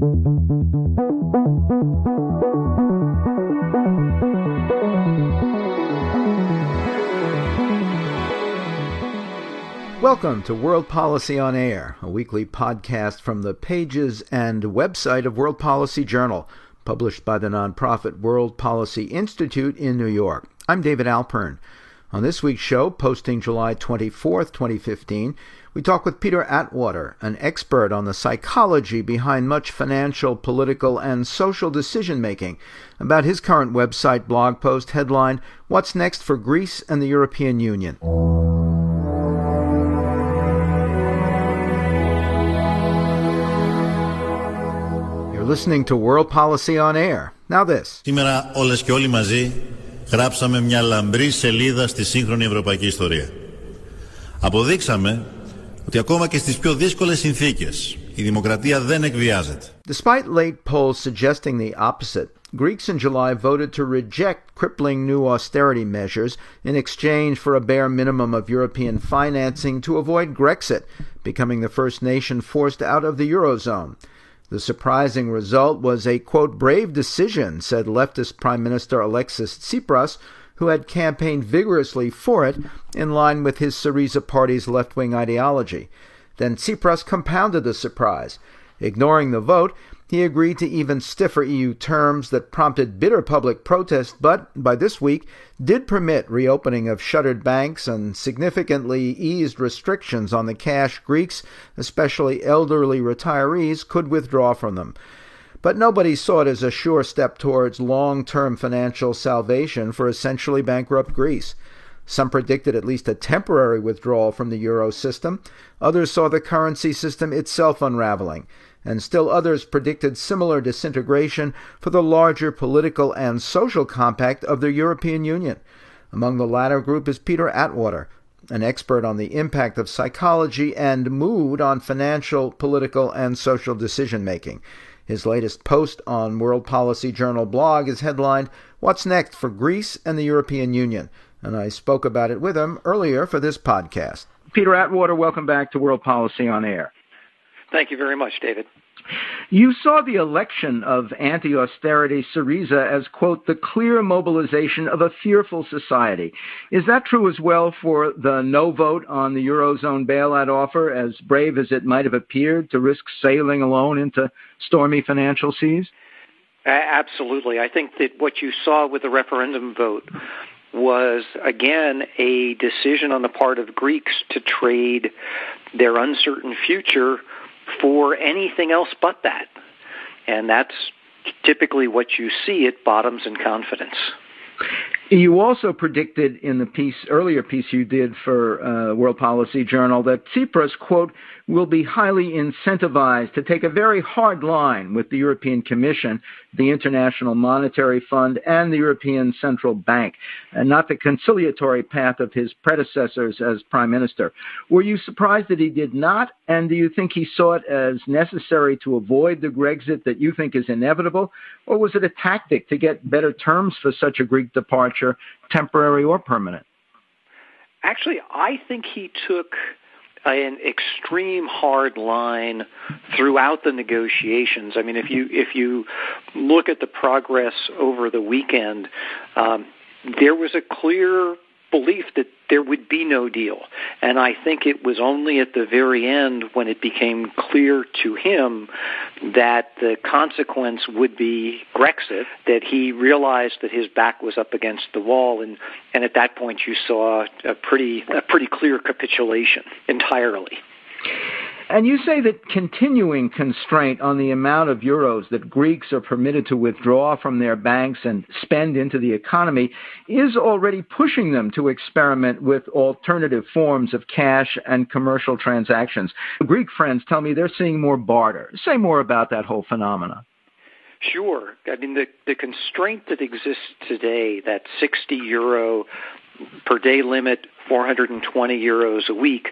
Welcome to World Policy on Air, a weekly podcast from the pages and website of World Policy Journal, published by the nonprofit World Policy Institute in New York. I'm David Alpern. On this week's show, posting July 24th, 2015, we talk with Peter Atwater, an expert on the psychology behind much financial, political, and social decision making, about his current website blog post headlined, What's Next for Greece and the European Union? listening to World Policy on Air. Now this. Σήμερα όλες και όλοι μαζί γράψαμε μια λαμπρή σελίδα στη σύγχρονη ευρωπαϊκή ιστορία. Αποδείξαμε ότι ακόμα και στις πιο δύσκολες συνθήκες η δημοκρατία δεν εκβιάζεται. Despite late polls suggesting the opposite, Greeks in July voted to reject crippling new austerity measures in exchange for a bare minimum of European financing to avoid Grexit, becoming the first nation forced out of the Eurozone. The surprising result was a, quote, brave decision, said leftist Prime Minister Alexis Tsipras, who had campaigned vigorously for it in line with his Syriza party's left wing ideology. Then Tsipras compounded the surprise. Ignoring the vote, he agreed to even stiffer EU terms that prompted bitter public protest, but by this week did permit reopening of shuttered banks and significantly eased restrictions on the cash Greeks, especially elderly retirees, could withdraw from them. But nobody saw it as a sure step towards long term financial salvation for essentially bankrupt Greece. Some predicted at least a temporary withdrawal from the euro system. Others saw the currency system itself unraveling and still others predicted similar disintegration for the larger political and social compact of the European Union. Among the latter group is Peter Atwater, an expert on the impact of psychology and mood on financial, political, and social decision making. His latest post on World Policy Journal blog is headlined, What's Next for Greece and the European Union? And I spoke about it with him earlier for this podcast. Peter Atwater, welcome back to World Policy on Air. Thank you very much, David. You saw the election of anti austerity Syriza as, quote, the clear mobilization of a fearful society. Is that true as well for the no vote on the Eurozone bailout offer, as brave as it might have appeared to risk sailing alone into stormy financial seas? Absolutely. I think that what you saw with the referendum vote was again a decision on the part of Greeks to trade their uncertain future for anything else but that. And that's typically what you see at bottoms in confidence. You also predicted in the piece, earlier piece you did for uh, World Policy Journal, that Tsipras, quote, will be highly incentivized to take a very hard line with the European Commission, the International Monetary Fund, and the European Central Bank, and not the conciliatory path of his predecessors as Prime Minister. Were you surprised that he did not, and do you think he saw it as necessary to avoid the Grexit that you think is inevitable, or was it a tactic to get better terms for such a Greek departure, temporary or permanent? Actually, I think he took an extreme hard line throughout the negotiations. I mean, if you if you look at the progress over the weekend, um, there was a clear belief that there would be no deal. And I think it was only at the very end when it became clear to him that the consequence would be Grexit that he realized that his back was up against the wall and and at that point you saw a pretty a pretty clear capitulation entirely. And you say that continuing constraint on the amount of euros that Greeks are permitted to withdraw from their banks and spend into the economy is already pushing them to experiment with alternative forms of cash and commercial transactions. Greek friends tell me they're seeing more barter. Say more about that whole phenomenon. Sure. I mean, the, the constraint that exists today, that 60 euro per day limit, 420 euros a week,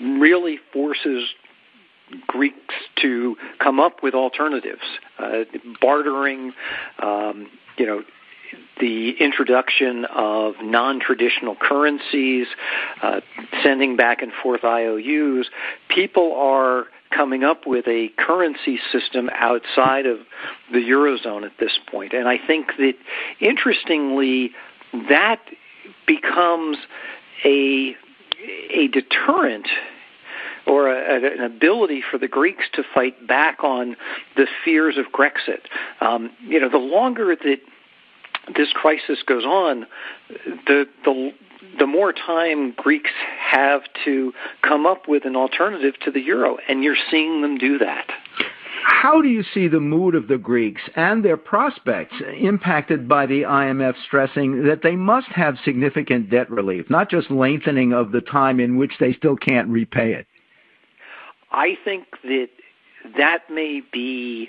really forces Greeks to come up with alternatives, uh, bartering, um, you know, the introduction of non-traditional currencies, uh, sending back and forth IOUs. People are coming up with a currency system outside of the eurozone at this point. And I think that interestingly, that becomes a a deterrent or a, an ability for the Greeks to fight back on the fears of Grexit. Um, you know, the longer that this crisis goes on, the the the more time Greeks have to come up with an alternative to the euro, and you're seeing them do that. How do you see the mood of the Greeks and their prospects impacted by the IMF stressing that they must have significant debt relief, not just lengthening of the time in which they still can't repay it? I think that that may be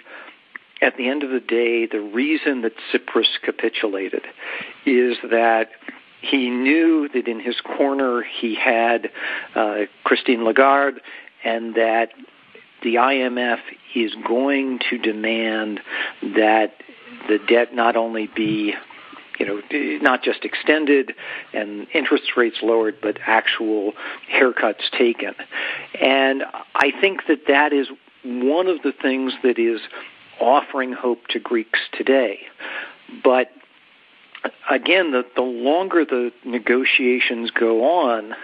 at the end of the day, the reason that Tsipras capitulated is that he knew that in his corner he had uh, Christine Lagarde and that the IMF is going to demand that the debt not only be you know, not just extended and interest rates lowered, but actual haircuts taken. And I think that that is one of the things that is offering hope to Greeks today. But again, the, the longer the negotiations go on,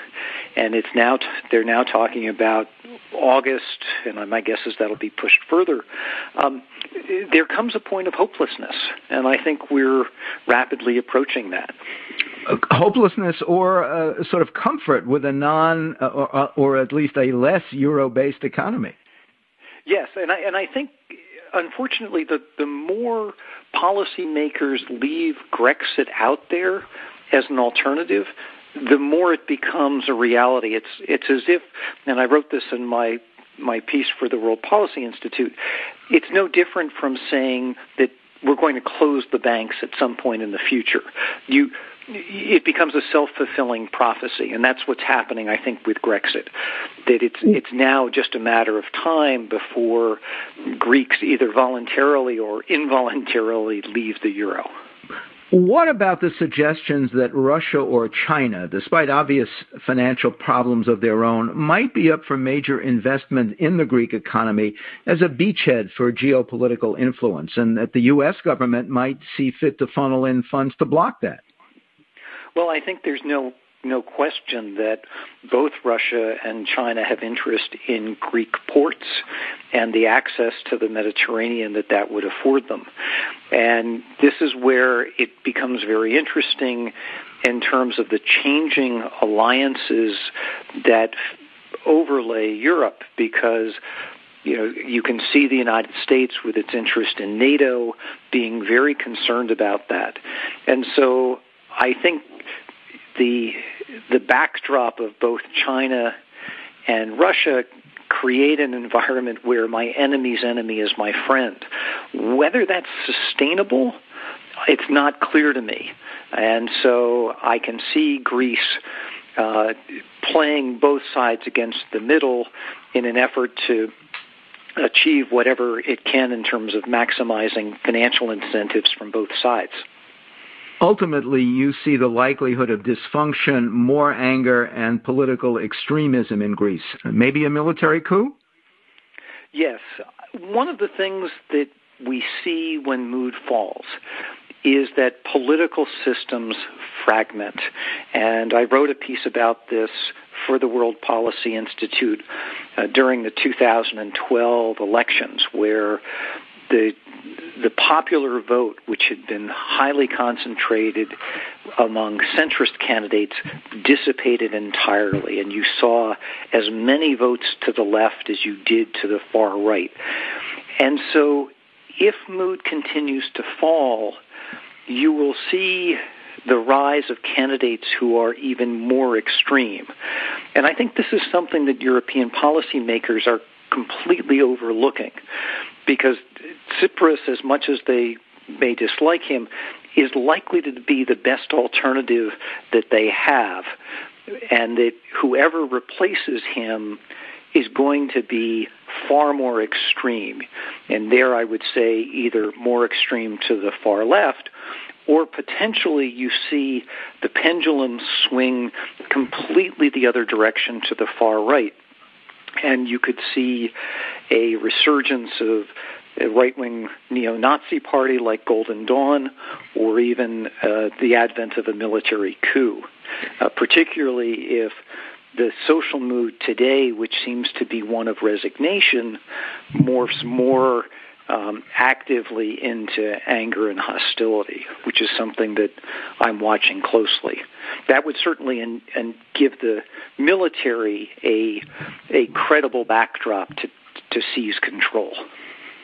and it's now t- they're now talking about August, and my guess is that'll be pushed further. Um, there comes a point of hopelessness, and I think we're rapidly approaching that. Uh, hopelessness or uh, sort of comfort with a non, uh, or, or at least a less euro-based economy. Yes, and I and I think unfortunately the the more policymakers leave Grexit out there as an alternative, the more it becomes a reality. It's it's as if, and I wrote this in my my piece for the World Policy Institute. It's no different from saying that we're going to close the banks at some point in the future. You it becomes a self-fulfilling prophecy, and that's what's happening, I think, with Grexit. That it's it's now just a matter of time before Greeks either voluntarily or involuntarily leave the euro. What about the suggestions that Russia or China, despite obvious financial problems of their own, might be up for major investment in the Greek economy as a beachhead for geopolitical influence, and that the U.S. government might see fit to funnel in funds to block that? Well, I think there's no no question that both Russia and China have interest in Greek ports and the access to the Mediterranean that that would afford them. And this is where it becomes very interesting in terms of the changing alliances that overlay Europe because you know, you can see the United States with its interest in NATO being very concerned about that. And so I think the the backdrop of both China and Russia create an environment where my enemy's enemy is my friend. Whether that's sustainable, it's not clear to me. And so I can see Greece uh, playing both sides against the middle in an effort to achieve whatever it can in terms of maximizing financial incentives from both sides ultimately you see the likelihood of dysfunction, more anger, and political extremism in Greece. Maybe a military coup? Yes. One of the things that we see when mood falls is that political systems fragment. And I wrote a piece about this for the World Policy Institute uh, during the 2012 elections, where the the popular vote, which had been highly concentrated among centrist candidates, dissipated entirely, and you saw as many votes to the left as you did to the far right. And so, if mood continues to fall, you will see the rise of candidates who are even more extreme. And I think this is something that European policymakers are completely overlooking because Tsipras, as much as they may dislike him, is likely to be the best alternative that they have, and that whoever replaces him is going to be far more extreme. And there I would say either more extreme to the far left or potentially you see the pendulum swing completely the other direction to the far right. And you could see a resurgence of a right-wing neo-Nazi party like Golden Dawn, or even uh, the advent of a military coup, uh, particularly if the social mood today, which seems to be one of resignation, morphs more um, actively into anger and hostility, which is something that I'm watching closely. That would certainly and give the military a a credible backdrop to to seize control.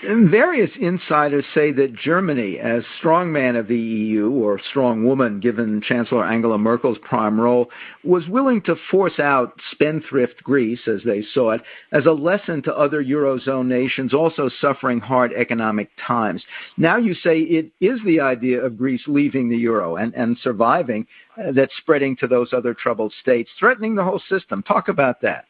Various insiders say that Germany, as strongman of the EU, or strongwoman given Chancellor Angela Merkel's prime role, was willing to force out spendthrift Greece, as they saw it, as a lesson to other Eurozone nations also suffering hard economic times. Now you say it is the idea of Greece leaving the euro and, and surviving uh, that's spreading to those other troubled states, threatening the whole system. Talk about that.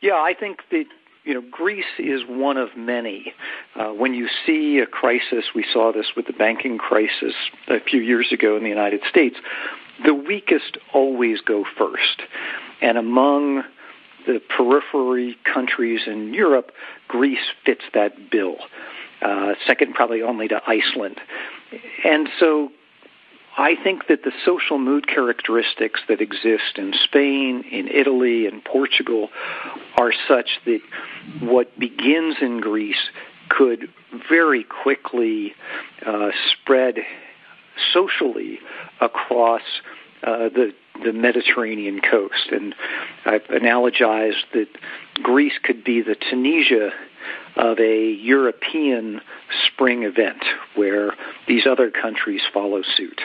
Yeah, I think that you know, Greece is one of many. Uh, when you see a crisis, we saw this with the banking crisis a few years ago in the United States, the weakest always go first. And among the periphery countries in Europe, Greece fits that bill. Uh, second, probably only to Iceland. And so I think that the social mood characteristics that exist in Spain, in Italy, and Portugal are such that what begins in Greece could very quickly uh, spread socially across uh, the the Mediterranean coast. And I've analogized that Greece could be the Tunisia of a European spring event where these other countries follow suit.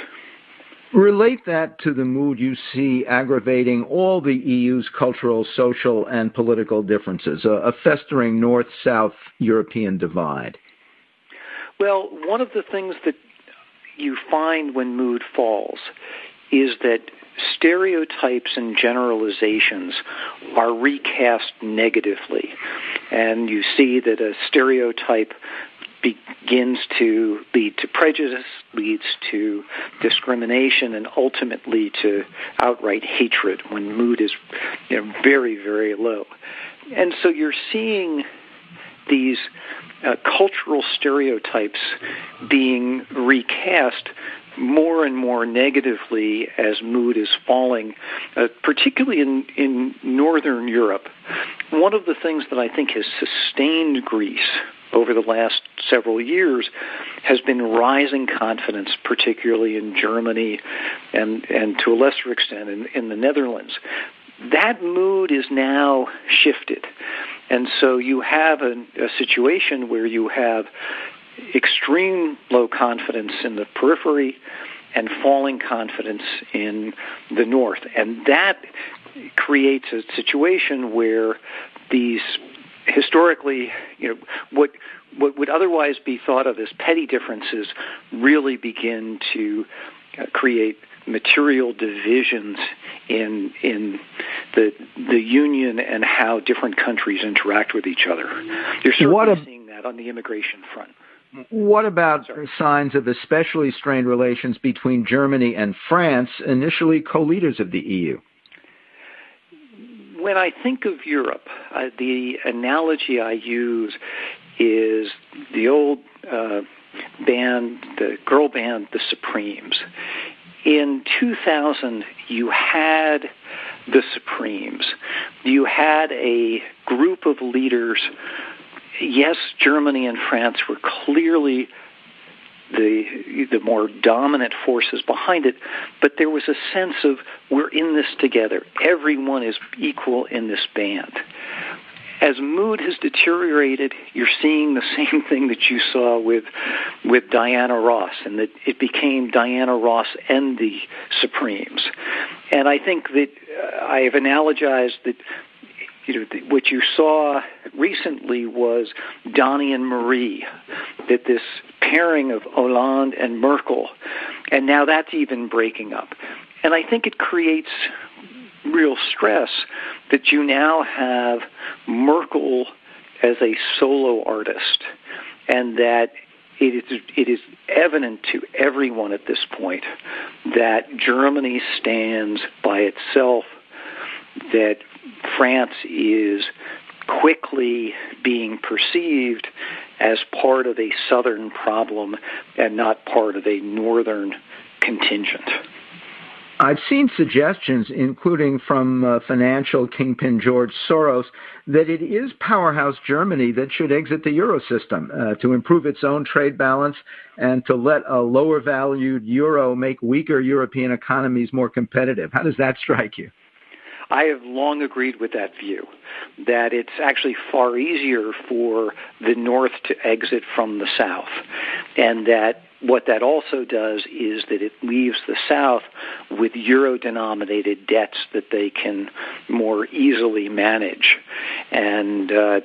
Relate that to the mood you see aggravating all the EU's cultural, social, and political differences, a, a festering north south European divide. Well, one of the things that you find when mood falls is that stereotypes and generalizations are recast negatively. And you see that a stereotype begins to lead to prejudice, leads to discrimination, and ultimately to outright hatred when mood is you know, very, very low. And so you're seeing these uh, cultural stereotypes being recast more and more negatively as mood is falling, uh, particularly in, in Northern Europe. One of the things that I think has sustained Greece over the last several years has been rising confidence, particularly in Germany and, and to a lesser extent in, in the Netherlands. That mood is now shifted. And so you have a, a situation where you have extreme low confidence in the periphery and falling confidence in the north. And that creates a situation where these historically, you know, what what would otherwise be thought of as petty differences really begin to uh, create material divisions in in the the union and how different countries interact with each other. You're certainly seeing that on the immigration front. What about Sorry. signs of especially strained relations between Germany and France, initially co-leaders of the EU? When I think of Europe, uh, the analogy I use is the old uh, band, the girl band, the Supremes. In 2000, you had the Supremes. You had a group of leaders. Yes, Germany and France were clearly the the more dominant forces behind it, but there was a sense of we're in this together. Everyone is equal in this band. As mood has deteriorated, you're seeing the same thing that you saw with with Diana Ross, and that it became Diana Ross and the Supremes. And I think that uh, I have analogized that you know, what you saw recently was Donnie and Marie, that this pairing of Hollande and Merkel, and now that's even breaking up. And I think it creates real stress that you now have Merkel as a solo artist, and that it is, it is evident to everyone at this point that Germany stands by itself that France is quickly being perceived as part of a southern problem and not part of a northern contingent. I've seen suggestions, including from uh, financial kingpin George Soros, that it is powerhouse Germany that should exit the euro system uh, to improve its own trade balance and to let a lower valued euro make weaker European economies more competitive. How does that strike you? I have long agreed with that view that it's actually far easier for the North to exit from the South, and that what that also does is that it leaves the South with euro denominated debts that they can more easily manage. And, uh,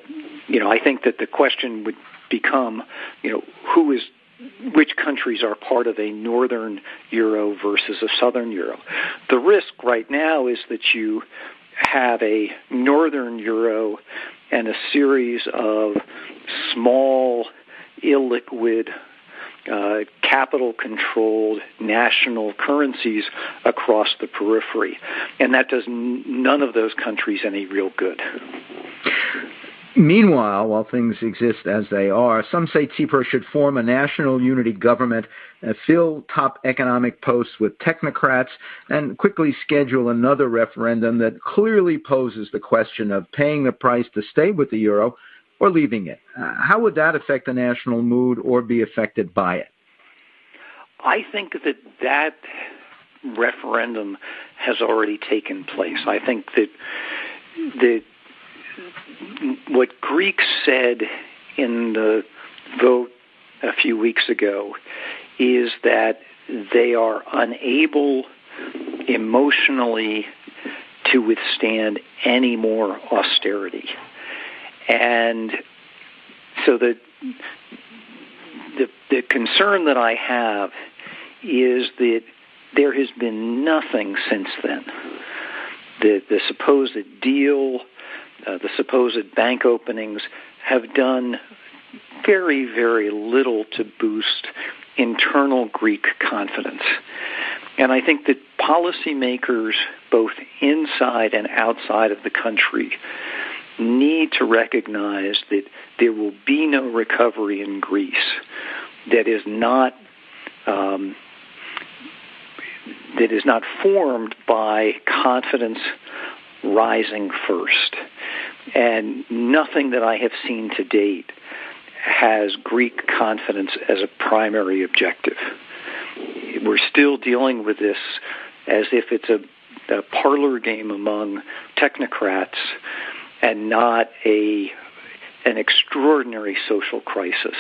you know, I think that the question would become, you know, who is which countries are part of a northern euro versus a southern euro. The risk right now is that you have a northern euro and a series of small illiquid uh, capital controlled national currencies across the periphery. And that does n- none of those countries any real good. Meanwhile, while things exist as they are, some say Tsipras should form a national unity government, uh, fill top economic posts with technocrats, and quickly schedule another referendum that clearly poses the question of paying the price to stay with the euro or leaving it. Uh, how would that affect the national mood or be affected by it? I think that that referendum has already taken place. I think that the what Greeks said in the vote a few weeks ago is that they are unable emotionally to withstand any more austerity. And so the, the, the concern that I have is that there has been nothing since then. The, the supposed deal uh, the supposed bank openings have done very, very little to boost internal Greek confidence. And I think that policymakers, both inside and outside of the country, need to recognize that there will be no recovery in Greece that is not um, that is not formed by confidence rising first. And nothing that I have seen to date has Greek confidence as a primary objective. We're still dealing with this as if it's a, a parlor game among technocrats and not a an extraordinary social crisis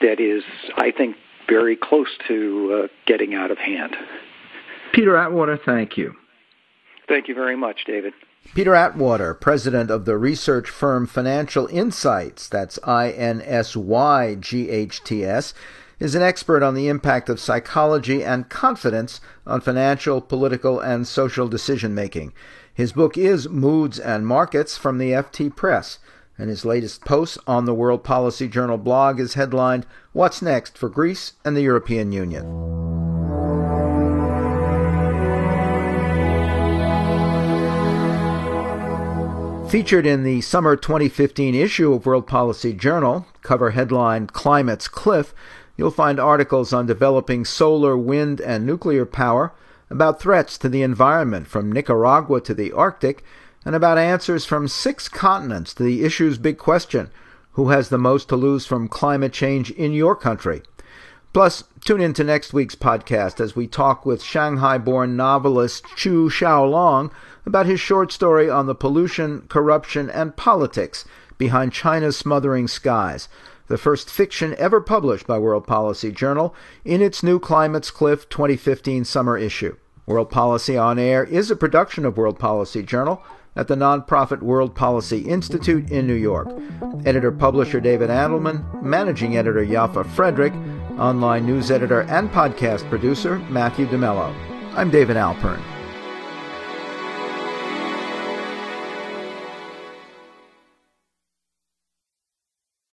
that is, I think, very close to uh, getting out of hand. Peter Atwater, thank you. Thank you very much, David. Peter Atwater, president of the research firm Financial Insyghts, that's I N S Y G H T S, is an expert on the impact of psychology and confidence on financial, political, and social decision making. His book is Moods and Markets from the FT Press, and his latest post on the World Policy Journal blog is headlined What's Next for Greece and the European Union. Featured in the summer 2015 issue of World Policy Journal, cover headline Climate's Cliff, you'll find articles on developing solar, wind, and nuclear power, about threats to the environment from Nicaragua to the Arctic, and about answers from six continents to the issue's big question who has the most to lose from climate change in your country? Plus, tune in to next week's podcast as we talk with Shanghai born novelist Qiu Xiaolong about his short story on the pollution, corruption, and politics behind China's smothering skies, the first fiction ever published by World Policy Journal in its new Climate's Cliff 2015 summer issue. World Policy on Air is a production of World Policy Journal at the nonprofit World Policy Institute in New York. Editor publisher David Adelman, managing editor Yaffa Frederick, online news editor and podcast producer Matthew DeMello. I'm David Alpern.